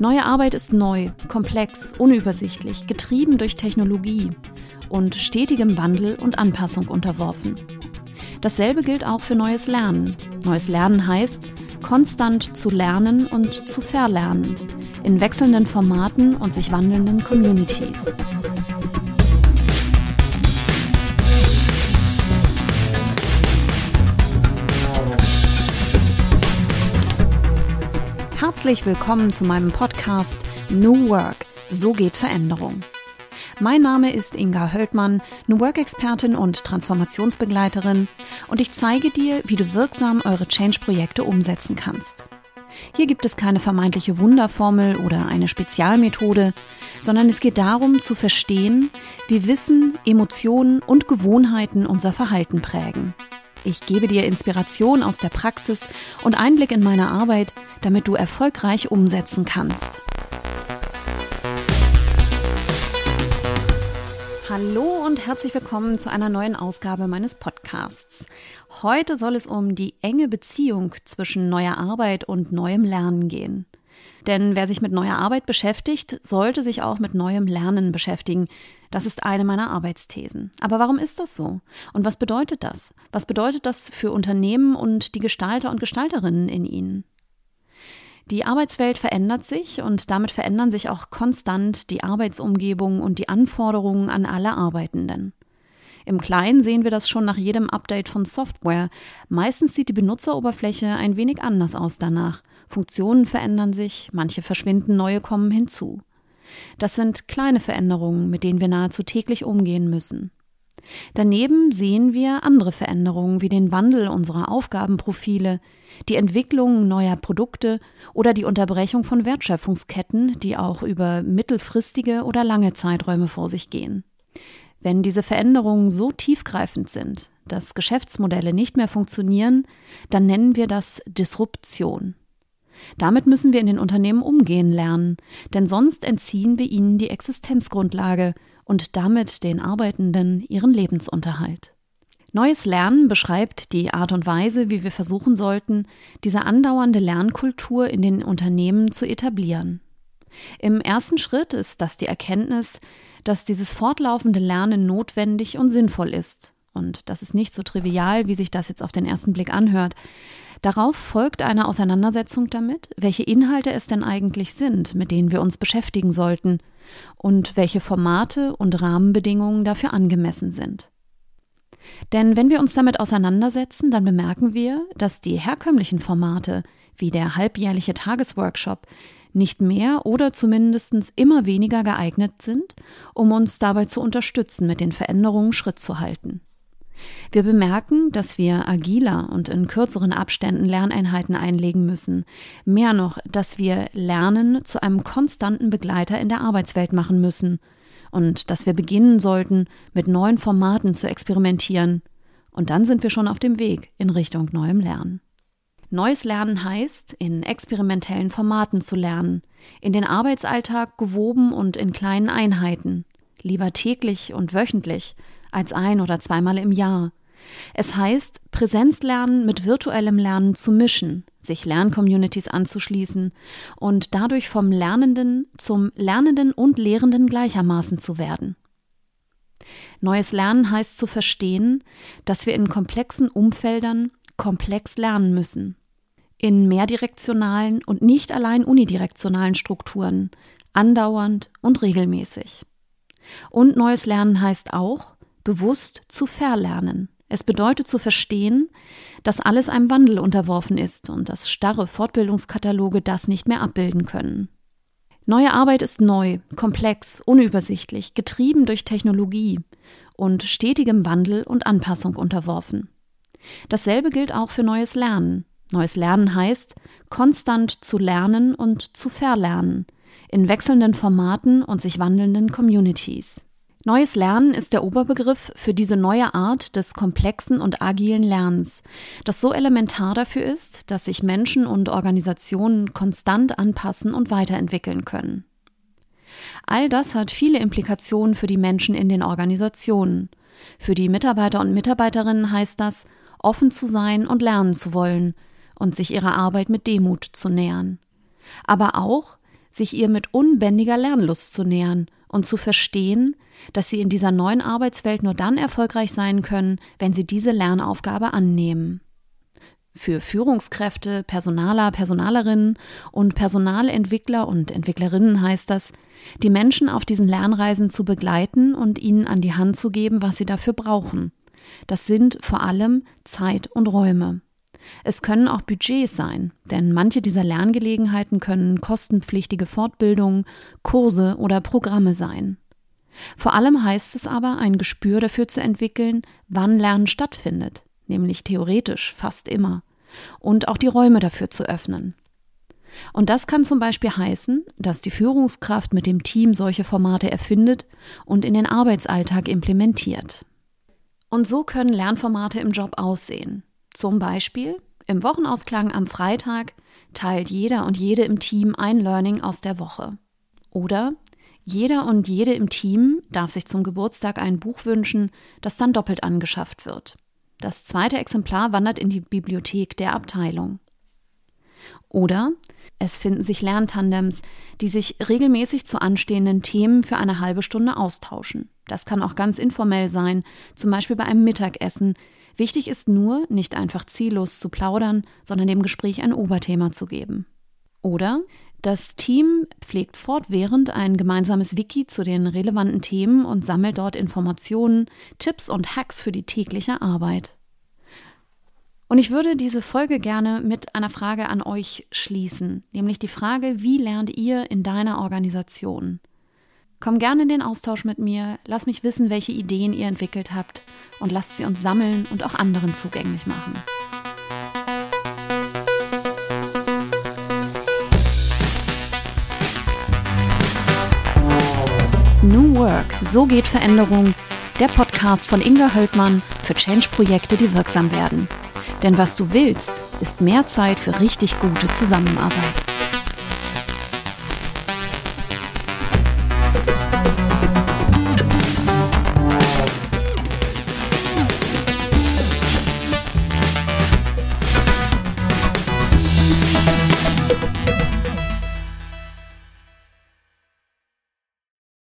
Neue Arbeit ist neu, komplex, unübersichtlich, getrieben durch Technologie und stetigem Wandel und Anpassung unterworfen. Dasselbe gilt auch für neues Lernen. Neues Lernen heißt, konstant zu lernen und zu verlernen, in wechselnden Formaten und sich wandelnden Communities. Herzlich willkommen zu meinem Podcast New Work. So geht Veränderung. Mein Name ist Inga Höldmann, New Work-Expertin und Transformationsbegleiterin und ich zeige dir, wie du wirksam eure Change-Projekte umsetzen kannst. Hier gibt es keine vermeintliche Wunderformel oder eine Spezialmethode, sondern es geht darum zu verstehen, wie Wissen, Emotionen und Gewohnheiten unser Verhalten prägen. Ich gebe dir Inspiration aus der Praxis und Einblick in meine Arbeit, damit du erfolgreich umsetzen kannst. Hallo und herzlich willkommen zu einer neuen Ausgabe meines Podcasts. Heute soll es um die enge Beziehung zwischen neuer Arbeit und neuem Lernen gehen. Denn wer sich mit neuer Arbeit beschäftigt, sollte sich auch mit neuem Lernen beschäftigen. Das ist eine meiner Arbeitsthesen. Aber warum ist das so? Und was bedeutet das? Was bedeutet das für Unternehmen und die Gestalter und Gestalterinnen in ihnen? Die Arbeitswelt verändert sich und damit verändern sich auch konstant die Arbeitsumgebung und die Anforderungen an alle Arbeitenden. Im Kleinen sehen wir das schon nach jedem Update von Software. Meistens sieht die Benutzeroberfläche ein wenig anders aus danach. Funktionen verändern sich, manche verschwinden, neue kommen hinzu. Das sind kleine Veränderungen, mit denen wir nahezu täglich umgehen müssen. Daneben sehen wir andere Veränderungen wie den Wandel unserer Aufgabenprofile, die Entwicklung neuer Produkte oder die Unterbrechung von Wertschöpfungsketten, die auch über mittelfristige oder lange Zeiträume vor sich gehen. Wenn diese Veränderungen so tiefgreifend sind, dass Geschäftsmodelle nicht mehr funktionieren, dann nennen wir das Disruption. Damit müssen wir in den Unternehmen umgehen lernen, denn sonst entziehen wir ihnen die Existenzgrundlage und damit den Arbeitenden ihren Lebensunterhalt. Neues Lernen beschreibt die Art und Weise, wie wir versuchen sollten, diese andauernde Lernkultur in den Unternehmen zu etablieren. Im ersten Schritt ist das die Erkenntnis, dass dieses fortlaufende Lernen notwendig und sinnvoll ist. Und das ist nicht so trivial, wie sich das jetzt auf den ersten Blick anhört. Darauf folgt eine Auseinandersetzung damit, welche Inhalte es denn eigentlich sind, mit denen wir uns beschäftigen sollten und welche Formate und Rahmenbedingungen dafür angemessen sind. Denn wenn wir uns damit auseinandersetzen, dann bemerken wir, dass die herkömmlichen Formate, wie der halbjährliche Tagesworkshop, nicht mehr oder zumindest immer weniger geeignet sind, um uns dabei zu unterstützen, mit den Veränderungen Schritt zu halten. Wir bemerken, dass wir agiler und in kürzeren Abständen Lerneinheiten einlegen müssen. Mehr noch, dass wir Lernen zu einem konstanten Begleiter in der Arbeitswelt machen müssen und dass wir beginnen sollten, mit neuen Formaten zu experimentieren. Und dann sind wir schon auf dem Weg in Richtung neuem Lernen. Neues Lernen heißt, in experimentellen Formaten zu lernen, in den Arbeitsalltag gewoben und in kleinen Einheiten, lieber täglich und wöchentlich, als ein oder zweimal im Jahr. Es heißt, Präsenzlernen mit virtuellem Lernen zu mischen, sich Lerncommunities anzuschließen und dadurch vom Lernenden zum Lernenden und Lehrenden gleichermaßen zu werden. Neues Lernen heißt zu verstehen, dass wir in komplexen Umfeldern komplex lernen müssen. In mehrdirektionalen und nicht allein unidirektionalen Strukturen, andauernd und regelmäßig. Und neues Lernen heißt auch, bewusst zu verlernen. Es bedeutet zu verstehen, dass alles einem Wandel unterworfen ist und dass starre Fortbildungskataloge das nicht mehr abbilden können. Neue Arbeit ist neu, komplex, unübersichtlich, getrieben durch Technologie und stetigem Wandel und Anpassung unterworfen. Dasselbe gilt auch für neues Lernen. Neues Lernen heißt, konstant zu lernen und zu verlernen, in wechselnden Formaten und sich wandelnden Communities. Neues Lernen ist der Oberbegriff für diese neue Art des komplexen und agilen Lernens, das so elementar dafür ist, dass sich Menschen und Organisationen konstant anpassen und weiterentwickeln können. All das hat viele Implikationen für die Menschen in den Organisationen. Für die Mitarbeiter und Mitarbeiterinnen heißt das, offen zu sein und lernen zu wollen und sich ihrer Arbeit mit Demut zu nähern. Aber auch, sich ihr mit unbändiger Lernlust zu nähern und zu verstehen, dass sie in dieser neuen Arbeitswelt nur dann erfolgreich sein können, wenn sie diese Lernaufgabe annehmen. Für Führungskräfte, Personaler, Personalerinnen und Personalentwickler und Entwicklerinnen heißt das, die Menschen auf diesen Lernreisen zu begleiten und ihnen an die Hand zu geben, was sie dafür brauchen. Das sind vor allem Zeit und Räume. Es können auch Budgets sein, denn manche dieser Lerngelegenheiten können kostenpflichtige Fortbildungen, Kurse oder Programme sein. Vor allem heißt es aber, ein Gespür dafür zu entwickeln, wann Lernen stattfindet, nämlich theoretisch fast immer, und auch die Räume dafür zu öffnen. Und das kann zum Beispiel heißen, dass die Führungskraft mit dem Team solche Formate erfindet und in den Arbeitsalltag implementiert. Und so können Lernformate im Job aussehen. Zum Beispiel im Wochenausklang am Freitag teilt jeder und jede im Team ein Learning aus der Woche. Oder jeder und jede im Team darf sich zum Geburtstag ein Buch wünschen, das dann doppelt angeschafft wird. Das zweite Exemplar wandert in die Bibliothek der Abteilung. Oder es finden sich Lerntandems, die sich regelmäßig zu anstehenden Themen für eine halbe Stunde austauschen. Das kann auch ganz informell sein, zum Beispiel bei einem Mittagessen. Wichtig ist nur, nicht einfach ziellos zu plaudern, sondern dem Gespräch ein Oberthema zu geben. Oder das Team pflegt fortwährend ein gemeinsames Wiki zu den relevanten Themen und sammelt dort Informationen, Tipps und Hacks für die tägliche Arbeit. Und ich würde diese Folge gerne mit einer Frage an euch schließen, nämlich die Frage, wie lernt ihr in deiner Organisation? Komm gerne in den Austausch mit mir, lass mich wissen, welche Ideen ihr entwickelt habt und lasst sie uns sammeln und auch anderen zugänglich machen. New Work, so geht Veränderung. Der Podcast von Inga Höldmann für Change-Projekte, die wirksam werden. Denn was du willst, ist mehr Zeit für richtig gute Zusammenarbeit.